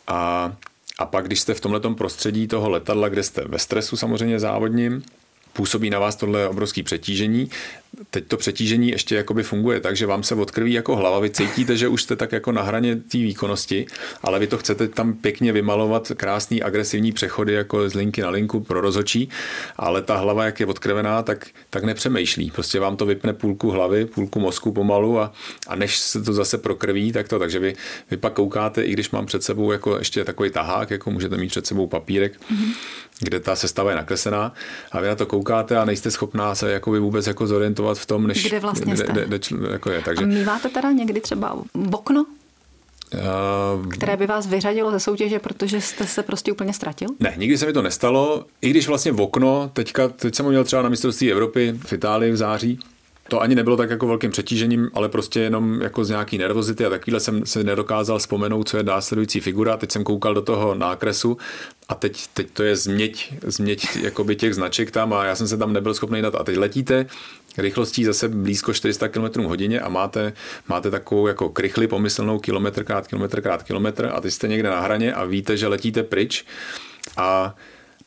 [SPEAKER 3] a, a pak, když jste v tomto prostředí toho letadla, kde jste ve stresu samozřejmě závodním, působí na vás tohle obrovské přetížení. Teď to přetížení ještě jakoby funguje tak, že vám se odkrví jako hlava, vy cítíte, že už jste tak jako na hraně té výkonnosti, ale vy to chcete tam pěkně vymalovat, krásný agresivní přechody jako z linky na linku pro rozočí, ale ta hlava, jak je odkrvená, tak, tak nepřemýšlí. Prostě vám to vypne půlku hlavy, půlku mozku pomalu a, a než se to zase prokrví, tak to, takže vy, vy pak koukáte, i když mám před sebou jako ještě takový tahák, jako můžete mít před sebou papírek, mm-hmm. kde ta sestava je nakreslená a vy na to koukáte a nejste schopná se jako vůbec jako zorientovat v tom, než
[SPEAKER 2] kde vlastně
[SPEAKER 3] jste. Kde, kde, kde, jako je. Takže...
[SPEAKER 2] A míváte teda někdy třeba okno? Uh, které by vás vyřadilo ze soutěže, protože jste se prostě úplně ztratil?
[SPEAKER 3] Ne, nikdy se mi to nestalo. I když vlastně v okno, teďka, teď jsem ho měl třeba na mistrovství Evropy v Itálii v září, to ani nebylo tak jako velkým přetížením, ale prostě jenom jako z nějaký nervozity a takovýhle jsem se nedokázal vzpomenout, co je následující figura. Teď jsem koukal do toho nákresu a teď, teď to je změť, změť jakoby těch značek tam a já jsem se tam nebyl schopný dát. A teď letíte rychlostí zase blízko 400 km hodině a máte, máte takovou jako krychli pomyslnou kilometr krát kilometr krát kilometr a teď jste někde na hraně a víte, že letíte pryč a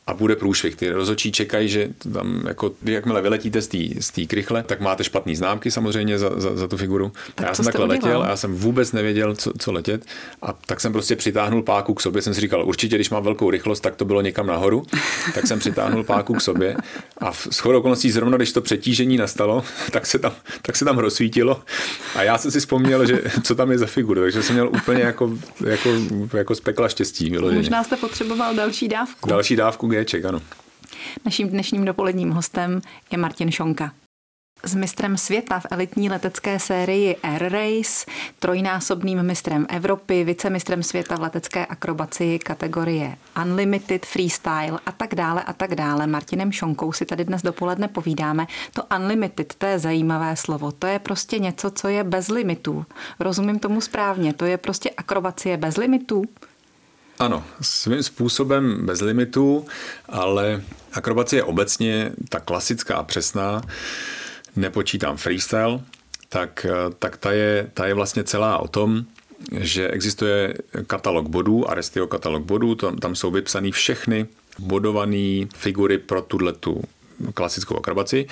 [SPEAKER 3] a bude průšvih. Ty rozočí čekají, že tam jako, jakmile vyletíte z té krychle, tak máte špatný známky samozřejmě za, za, za tu figuru. Tak já jsem takhle udělal? letěl a já jsem vůbec nevěděl, co, co letět a tak jsem prostě přitáhnul páku k sobě. Jsem si říkal, určitě, když mám velkou rychlost, tak to bylo někam nahoru, tak jsem přitáhnul páku k sobě a v shodou okolností zrovna, když to přetížení nastalo, tak se tam, tak se tam rozsvítilo a já jsem si vzpomněl, že co tam je za figuru, takže jsem měl úplně jako, jako, jako z pekla štěstí. Vyloženě.
[SPEAKER 2] Možná jste potřeboval další dávku.
[SPEAKER 3] Další dávku Géček, ano.
[SPEAKER 2] Naším dnešním dopoledním hostem je Martin Šonka. S mistrem světa v elitní letecké sérii Air Race, trojnásobným mistrem Evropy, vicemistrem světa v letecké akrobaci kategorie Unlimited, Freestyle a tak dále a tak dále. Martinem Šonkou si tady dnes dopoledne povídáme. To Unlimited, to je zajímavé slovo. To je prostě něco, co je bez limitů. Rozumím tomu správně. To je prostě akrobacie bez limitů.
[SPEAKER 3] Ano, svým způsobem bez limitů, ale akrobacie je obecně ta klasická a přesná, nepočítám freestyle, tak, tak ta, je, ta je vlastně celá o tom, že existuje katalog bodů, Arestio katalog bodů, tam, tam jsou vypsané všechny bodované figury pro tuto klasickou akrobaci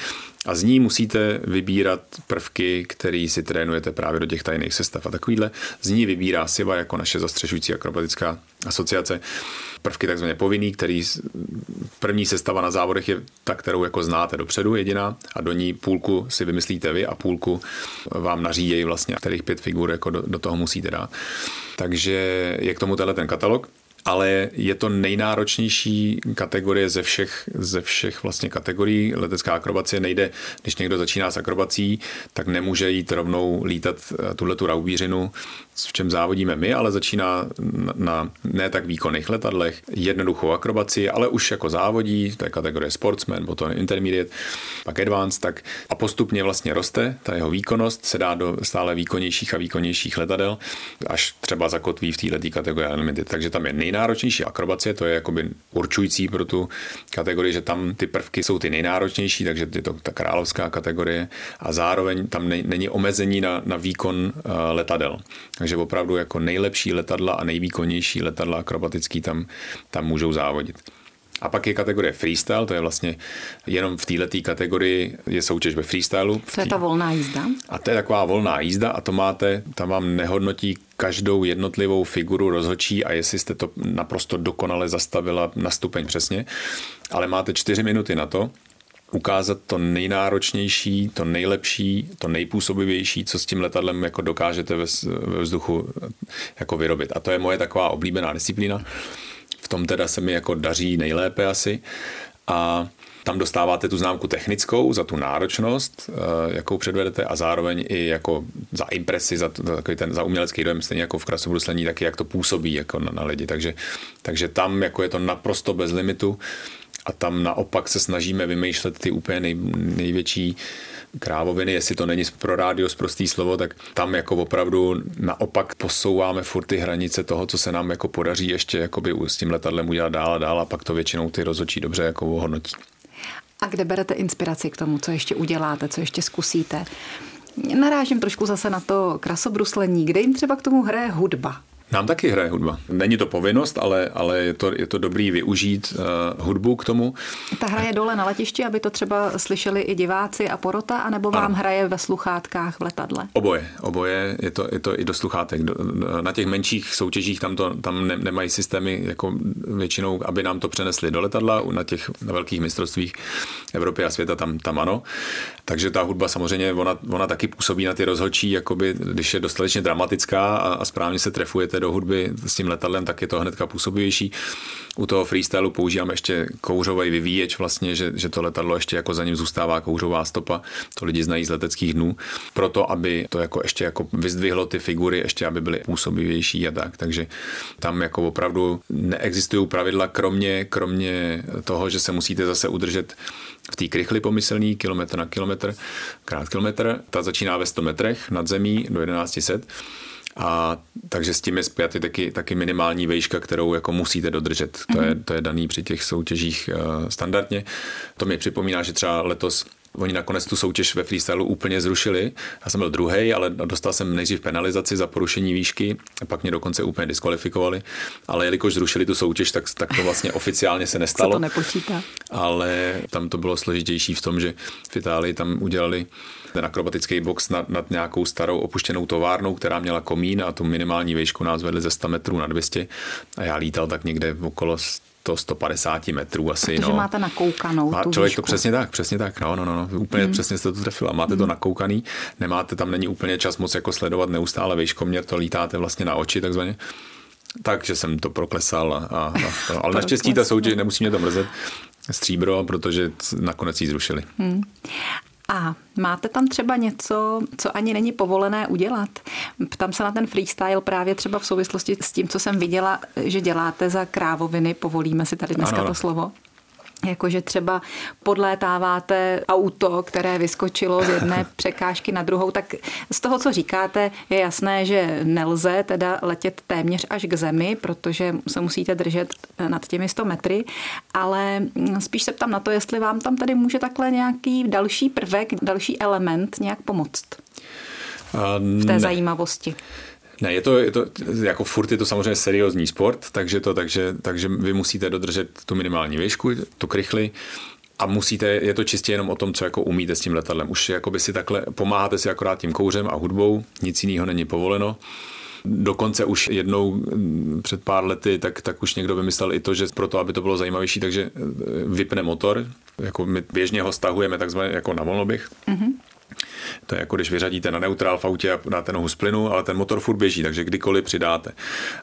[SPEAKER 3] a z ní musíte vybírat prvky, které si trénujete právě do těch tajných sestav. A takovýhle z ní vybírá SIVA jako naše zastřešující akrobatická asociace prvky takzvaně povinný, který první sestava na závodech je ta, kterou jako znáte dopředu jediná a do ní půlku si vymyslíte vy a půlku vám nařídějí vlastně, kterých pět figur jako do, do toho musíte dát. Takže je k tomu tenhle ten katalog ale je to nejnáročnější kategorie ze všech, ze všech vlastně kategorií. Letecká akrobacie nejde, když někdo začíná s akrobací, tak nemůže jít rovnou lítat eh, tuhle tu raubířinu, v čem závodíme my, ale začíná na, na ne tak výkonných letadlech, jednoduchou akrobaci, ale už jako závodí, to je kategorie sportsman, potom intermediate, pak advanced, tak a postupně vlastně roste ta jeho výkonnost, se dá do stále výkonnějších a výkonnějších letadel, až třeba zakotví v této kategorii unlimited. Takže tam je nejnáročnější akrobacie, to je jakoby určující pro tu kategorii, že tam ty prvky jsou ty nejnáročnější, takže je to ta královská kategorie a zároveň tam není omezení na, na výkon uh, letadel. Takže opravdu jako nejlepší letadla a nejvýkonnější letadla akrobatický tam, tam můžou závodit. A pak je kategorie freestyle, to je vlastně jenom v této kategorii je soutěž ve freestylu.
[SPEAKER 2] To je ta volná jízda?
[SPEAKER 3] A to je taková volná jízda a to máte, tam vám nehodnotí každou jednotlivou figuru rozhočí a jestli jste to naprosto dokonale zastavila na stupeň přesně, ale máte čtyři minuty na to, ukázat to nejnáročnější, to nejlepší, to nejpůsobivější, co s tím letadlem jako dokážete ve, ve vzduchu jako vyrobit. A to je moje taková oblíbená disciplína. V tom teda se mi jako daří nejlépe asi. A tam dostáváte tu známku technickou za tu náročnost, eh, jakou předvedete a zároveň i jako za impresi, za, takový ten, za umělecký dojem, stejně jako v krasobruslení, taky jak to působí jako na, na lidi. Takže, takže tam jako je to naprosto bez limitu a tam naopak se snažíme vymýšlet ty úplně nej, největší krávoviny, jestli to není pro rádio prostý slovo, tak tam jako opravdu naopak posouváme furt ty hranice toho, co se nám jako podaří ještě jakoby s tím letadlem udělat dál a dál a pak to většinou ty rozhodčí dobře jako ohodnotí.
[SPEAKER 2] A kde berete inspiraci k tomu, co ještě uděláte, co ještě zkusíte? Narážím trošku zase na to krasobruslení, kde jim třeba k tomu hraje hudba.
[SPEAKER 3] Nám taky hraje hudba. Není to povinnost, ale, ale je, to, je to dobrý využít uh, hudbu k tomu.
[SPEAKER 2] Ta hraje dole na letišti, aby to třeba slyšeli i diváci a porota, anebo vám ano. hraje ve sluchátkách v letadle?
[SPEAKER 3] Oboje. Oboje. Je to, je to i do sluchátek. Na těch menších soutěžích tam, to, tam ne, nemají systémy jako většinou, aby nám to přenesli do letadla. Na těch na velkých mistrovstvích Evropy a světa tam, tam ano. Takže ta hudba samozřejmě, ona, ona taky působí na ty rozhodčí, jakoby, když je dostatečně dramatická a, a správně se trefujete do hudby s tím letadlem, tak je to hnedka působivější. U toho freestylu používám ještě kouřový vyvíječ, vlastně, že, že to letadlo ještě jako za ním zůstává kouřová stopa. To lidi znají z leteckých dnů. Proto, aby to jako ještě jako vyzdvihlo ty figury, ještě aby byly působivější a tak. Takže tam jako opravdu neexistují pravidla, kromě, kromě toho, že se musíte zase udržet v té krychli pomyslný, kilometr na kilometr, krát kilometr. Ta začíná ve 100 metrech nad zemí do 1100 a takže s tím je zpět taky, taky minimální vejška, kterou jako musíte dodržet. To, je, mhm. to je daný při těch soutěžích uh, standardně. To mi připomíná, že třeba letos Oni nakonec tu soutěž ve freestylu úplně zrušili. Já jsem byl druhý, ale dostal jsem nejdřív penalizaci za porušení výšky, a pak mě dokonce úplně diskvalifikovali. Ale jelikož zrušili tu soutěž, tak, tak to vlastně oficiálně se nestalo.
[SPEAKER 2] Se to nepočítá.
[SPEAKER 3] Ale tam to bylo složitější v tom, že v Itálii tam udělali ten akrobatický box nad, nad nějakou starou opuštěnou továrnou, která měla komín a tu minimální výšku nás vedli ze 100 metrů na 200 a já lítal tak někde okolo to 150 metrů asi.
[SPEAKER 2] Protože
[SPEAKER 3] no.
[SPEAKER 2] máte nakoukanou
[SPEAKER 3] Má,
[SPEAKER 2] tu
[SPEAKER 3] Člověk
[SPEAKER 2] výšku.
[SPEAKER 3] to přesně tak, přesně tak, no, no, no, no. úplně hmm. přesně jste to trefila. Máte hmm. to nakoukaný, nemáte, tam není úplně čas moc jako sledovat neustále výškoměr, to lítáte vlastně na oči takzvaně. Takže jsem to proklesal. A, a, a, ale naštěstí ta soutěž nemusí mě to mrzet stříbro, protože nakonec ji zrušili. Hmm.
[SPEAKER 2] A máte tam třeba něco, co ani není povolené udělat? Ptám se na ten freestyle právě třeba v souvislosti s tím, co jsem viděla, že děláte za krávoviny, povolíme si tady dneska ano, to slovo. Jakože třeba podlétáváte auto, které vyskočilo z jedné překážky na druhou, tak z toho, co říkáte, je jasné, že nelze teda letět téměř až k zemi, protože se musíte držet nad těmi 100 metry, ale spíš se ptám na to, jestli vám tam tady může takhle nějaký další prvek, další element nějak pomoct v té ne. zajímavosti.
[SPEAKER 3] Ne, je to, je to, jako furt je to samozřejmě seriózní sport, takže, to, takže, takže vy musíte dodržet tu minimální výšku, tu krychli, a musíte, je to čistě jenom o tom, co jako umíte s tím letadlem. Už jako by si takhle, pomáháte si akorát tím kouřem a hudbou, nic jiného není povoleno. Dokonce už jednou mm, před pár lety, tak, tak už někdo vymyslel i to, že proto, aby to bylo zajímavější, takže e, vypne motor, jako my běžně ho stahujeme takzvaně jako na volnoběh. Mm-hmm to je jako když vyřadíte na neutrál v autě a dáte nohu z plynu, ale ten motor furt běží, takže kdykoliv přidáte.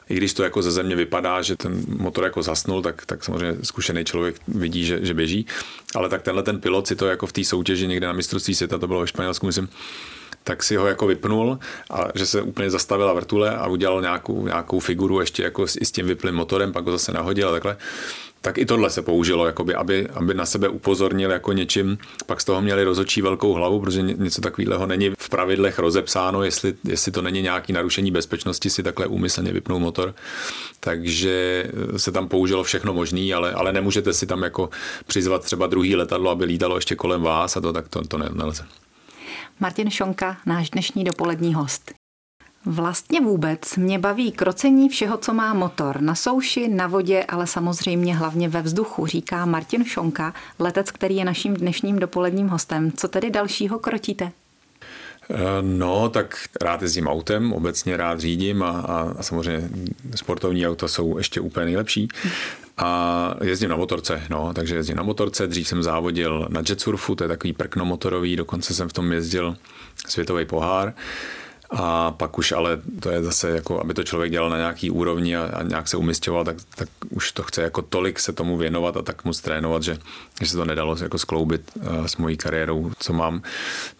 [SPEAKER 3] I když to jako ze země vypadá, že ten motor jako zasnul, tak, tak samozřejmě zkušený člověk vidí, že, že běží. Ale tak tenhle ten pilot si to jako v té soutěži někde na mistrovství světa, to bylo ve Španělsku, myslím, tak si ho jako vypnul a že se úplně zastavila vrtule a udělal nějakou, nějakou figuru ještě jako s, i s tím vyplým motorem, pak ho zase nahodil a takhle tak i tohle se použilo, jakoby, aby, aby na sebe upozornil jako něčím. Pak z toho měli rozočí velkou hlavu, protože něco takového není v pravidlech rozepsáno, jestli, jestli to není nějaký narušení bezpečnosti si takhle úmyslně vypnout motor. Takže se tam použilo všechno možné, ale, ale nemůžete si tam jako přizvat třeba druhý letadlo, aby lítalo ještě kolem vás a to tak to, to nelze.
[SPEAKER 2] Martin Šonka, náš dnešní dopolední host. Vlastně vůbec mě baví krocení všeho, co má motor. Na souši, na vodě, ale samozřejmě hlavně ve vzduchu, říká Martin Šonka, letec, který je naším dnešním dopoledním hostem. Co tedy dalšího krotíte?
[SPEAKER 3] Eh, no, tak rád jezdím autem, obecně rád řídím a, a, a samozřejmě sportovní auta jsou ještě úplně nejlepší. A jezdím na motorce, no, takže jezdím na motorce, dřív jsem závodil na jetsurfu, to je takový prknomotorový, dokonce jsem v tom jezdil světový pohár. A pak už ale to je zase jako, aby to člověk dělal na nějaký úrovni a, a nějak se umistoval, tak, tak už to chce jako tolik se tomu věnovat a tak moc trénovat, že, že se to nedalo jako skloubit uh, s mojí kariérou, co mám.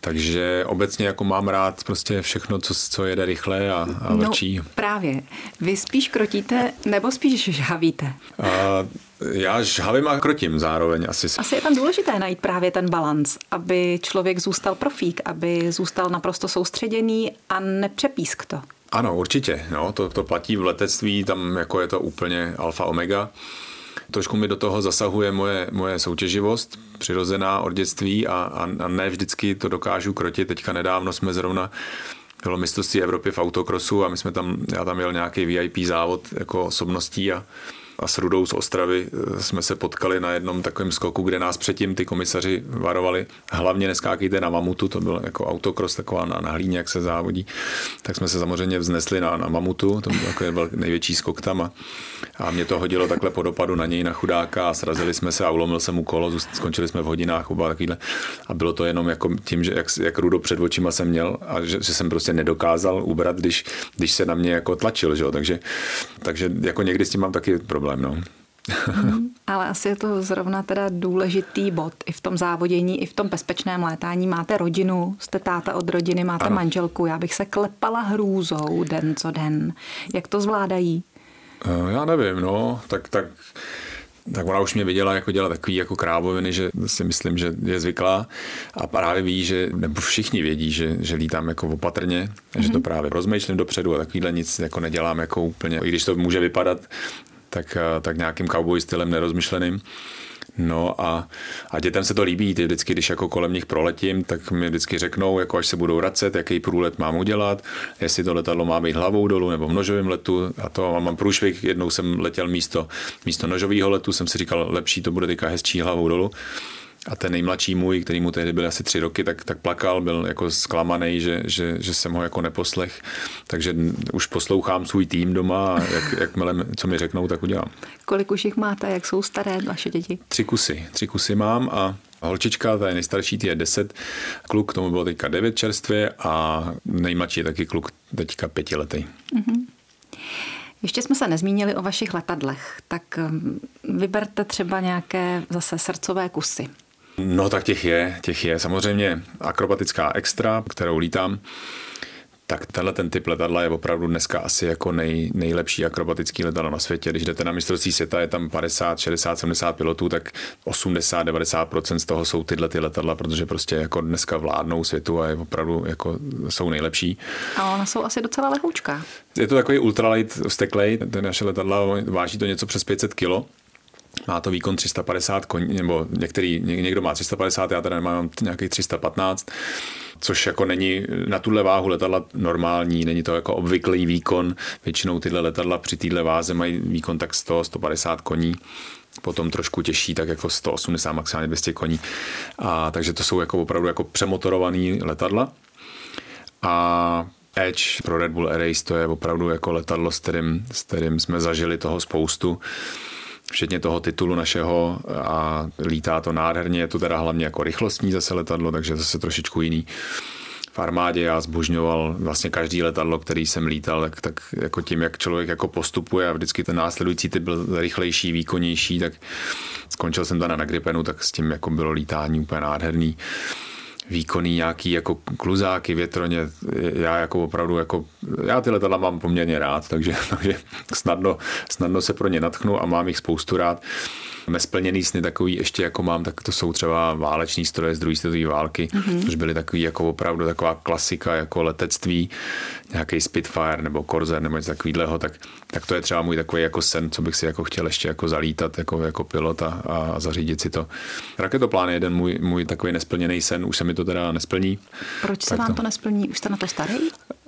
[SPEAKER 3] Takže obecně jako mám rád prostě všechno, co, co jede rychle a, a vrčí.
[SPEAKER 2] No, právě. Vy spíš krotíte nebo spíš žhavíte? Uh,
[SPEAKER 3] já žhavím a krotím zároveň. Asi.
[SPEAKER 2] asi je tam důležité najít právě ten balans, aby člověk zůstal profík, aby zůstal naprosto soustředěný a nepřepísk to.
[SPEAKER 3] Ano, určitě. No, to, to platí v letectví, tam jako je to úplně alfa omega. Trošku mi do toho zasahuje moje, moje soutěživost, přirozená od dětství a, a, a ne vždycky to dokážu krotit. Teďka nedávno jsme zrovna bylo mistrovství Evropy v autokrosu a my jsme tam, já tam měl nějaký VIP závod jako osobností a a s Rudou z Ostravy eh, jsme se potkali na jednom takovém skoku, kde nás předtím ty komisaři varovali. Hlavně neskákejte na mamutu, to byl jako autokros taková na, na hlíně, jak se závodí. Tak jsme se samozřejmě vznesli na, na mamutu, to byl takový největší skok tam a, a mě to hodilo takhle po dopadu na něj, na chudáka a srazili jsme se a ulomil jsem mu kolo, skončili jsme v hodinách oba takovýhle. A bylo to jenom jako tím, že jak, jak Rudo před očima jsem měl a že, že jsem prostě nedokázal ubrat, když, když se na mě jako tlačil, že jo? Takže, takže jako někdy s tím mám taky problém problém. No.
[SPEAKER 2] hmm, ale asi je to zrovna teda důležitý bod i v tom závodění, i v tom bezpečném létání. Máte rodinu, jste táta od rodiny, máte ano. manželku. Já bych se klepala hrůzou den co den. Jak to zvládají?
[SPEAKER 3] Uh, já nevím, no, tak, tak tak ona už mě viděla jako dělat takový jako krávoviny, že si myslím, že je zvyklá a právě ví, že, nebo všichni vědí, že, že lítám jako opatrně, mm-hmm. že to mhm. právě rozmýšlím dopředu a takovýhle nic jako nedělám jako úplně, i když to může vypadat tak, eh, tak nějakým cowboy stylem nerozmyšleným. No a, a dětem se to líbí, ty vždycky, když jako kolem nich proletím, tak mi vždycky řeknou, jako až se budou vracet, jaký průlet mám udělat, jestli to letadlo má být hlavou dolů nebo v nožovém letu a to a mám průšvih, jednou jsem letěl místo, místo nožového letu, jsem si říkal, lepší to bude teďka hezčí hlavou dolů a ten nejmladší můj, který mu tehdy byl asi tři roky, tak, tak plakal, byl jako zklamaný, že, že, že jsem ho jako neposlech. Takže už poslouchám svůj tým doma a jak, jakmile, co mi řeknou, tak udělám.
[SPEAKER 2] Kolik už jich máte, jak jsou staré vaše děti?
[SPEAKER 3] Tři kusy. Tři kusy mám a holčička, ta je nejstarší, ty je 10, kluk, tomu bylo teďka 9 čerstvě a nejmladší je taky kluk, teďka pětiletý. Mm-hmm.
[SPEAKER 2] Ještě jsme se nezmínili o vašich letadlech, tak um, vyberte třeba nějaké zase srdcové kusy.
[SPEAKER 3] No tak těch je, těch je. Samozřejmě akrobatická extra, kterou lítám, tak tenhle ten typ letadla je opravdu dneska asi jako nej, nejlepší akrobatický letadlo na světě. Když jdete na mistrovství světa, je tam 50, 60, 70 pilotů, tak 80, 90% z toho jsou tyhle ty letadla, protože prostě jako dneska vládnou světu a je opravdu jako jsou nejlepší.
[SPEAKER 2] A ona jsou asi docela lehoučká.
[SPEAKER 3] Je to takový ultralight steklej, ten naše letadla váží to něco přes 500 kg má to výkon 350 koní, nebo některý, někdo má 350, já teda nemám nějakých 315, což jako není na tuhle váhu letadla normální, není to jako obvyklý výkon, většinou tyhle letadla při téhle váze mají výkon tak 100, 150 koní, potom trošku těžší, tak jako 180, maximálně 200 koní. A, takže to jsou jako opravdu jako přemotorovaný letadla. A Edge pro Red Bull Air Race to je opravdu jako letadlo, s kterým, s kterým jsme zažili toho spoustu včetně toho titulu našeho a lítá to nádherně, je to teda hlavně jako rychlostní zase letadlo, takže zase trošičku jiný. V armádě já zbožňoval vlastně každý letadlo, který jsem lítal, tak, tak jako tím, jak člověk jako postupuje a vždycky ten následující typ byl rychlejší, výkonnější, tak skončil jsem teda na Gripenu, tak s tím jako bylo lítání úplně nádherný výkonný nějaký jako kluzáky, větroně. Já jako opravdu jako, já ty letadla mám poměrně rád, takže, takže snadno, snadno se pro ně natchnu a mám jich spoustu rád nesplněný sny takový ještě jako mám, tak to jsou třeba váleční stroje z druhé světové války, mm-hmm. což byly takový jako opravdu taková klasika jako letectví, nějaký Spitfire nebo Corsair nebo něco takového, tak, tak to je třeba můj takový jako sen, co bych si jako chtěl ještě jako zalítat jako, jako pilot a, a zařídit si to. Raketoplán je jeden můj, můj takový nesplněný sen, už se mi to teda nesplní.
[SPEAKER 2] Proč se vám to... to nesplní? Už jste na to starý?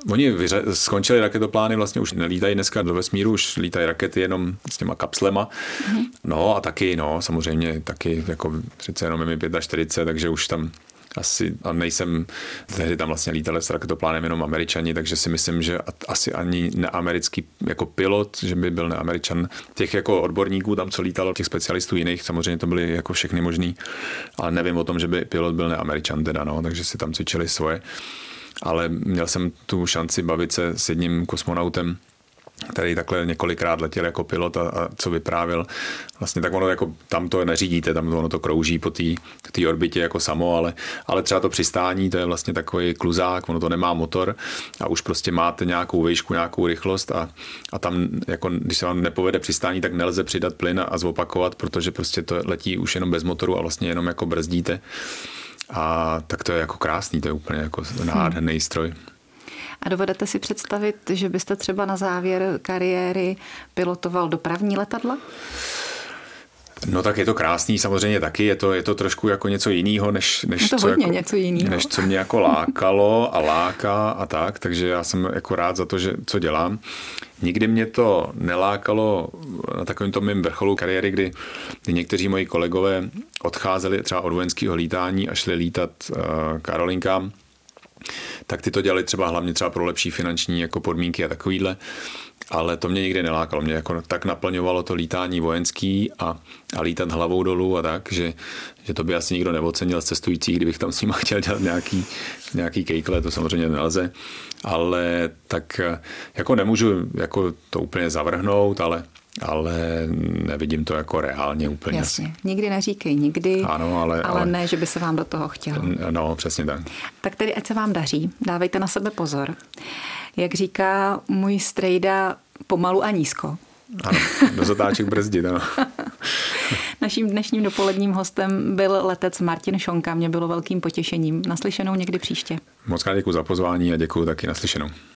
[SPEAKER 3] Oni vyře- skončili raketoplány, vlastně už nelítají dneska do vesmíru, už lítají rakety jenom s těma kapslema. Mm-hmm. No a taky, no, samozřejmě taky, jako přece jenom je mi 45, takže už tam asi a nejsem, tehdy tam vlastně lítali s raketoplánem jenom američani, takže si myslím, že asi ani neamerický jako pilot, že by byl neameričan. Těch jako odborníků tam, co lítalo, těch specialistů jiných, samozřejmě to byly jako všechny možný, ale nevím o tom, že by pilot byl neameričan teda, no, takže si tam cvičili svoje. Ale měl jsem tu šanci bavit se s jedním kosmonautem, který takhle několikrát letěl jako pilot a, a co vyprávěl. Vlastně tak ono jako tam to neřídíte, tam to, ono to krouží po té orbitě jako samo, ale, ale třeba to přistání, to je vlastně takový kluzák, ono to nemá motor a už prostě máte nějakou výšku, nějakou rychlost a, a tam, jako, když se vám nepovede přistání, tak nelze přidat plyn a, a zopakovat, protože prostě to letí už jenom bez motoru a vlastně jenom jako brzdíte. A tak to je jako krásný, to je úplně jako nádherný stroj.
[SPEAKER 2] A dovedete si představit, že byste třeba na závěr kariéry pilotoval dopravní letadla?
[SPEAKER 3] No tak je to krásný samozřejmě taky, je to, je to trošku jako něco jiného, než, než,
[SPEAKER 2] to
[SPEAKER 3] co
[SPEAKER 2] hodně
[SPEAKER 3] jako,
[SPEAKER 2] něco jinýho.
[SPEAKER 3] než co mě jako lákalo a láká a tak, takže já jsem jako rád za to, že, co dělám. Nikdy mě to nelákalo na takovém tom mém vrcholu kariéry, kdy, kdy někteří moji kolegové odcházeli třeba od vojenského lítání a šli lítat uh, Karolinkám, tak ty to dělali třeba hlavně třeba pro lepší finanční jako podmínky a takovýhle ale to mě nikdy nelákalo. Mě jako tak naplňovalo to lítání vojenský a, a lítat hlavou dolů a tak, že, že to by asi nikdo neocenil z cestujících, kdybych tam s nima chtěl dělat nějaký, nějaký kejkle, to samozřejmě nelze, ale tak jako nemůžu jako to úplně zavrhnout, ale ale nevidím to jako reálně úplně.
[SPEAKER 2] Jasně, nikdy neříkej nikdy,
[SPEAKER 3] ano, ale,
[SPEAKER 2] ale, ale ne, že by se vám do toho chtělo.
[SPEAKER 3] No, přesně tak.
[SPEAKER 2] Tak tedy ať se vám daří, dávejte na sebe pozor. Jak říká můj strejda, pomalu a nízko.
[SPEAKER 3] Ano, do zatáček brzdit, ano.
[SPEAKER 2] Naším dnešním dopoledním hostem byl letec Martin Šonka. Mě bylo velkým potěšením. Naslyšenou někdy příště.
[SPEAKER 3] Moc krát děkuji za pozvání a děkuji taky naslyšenou.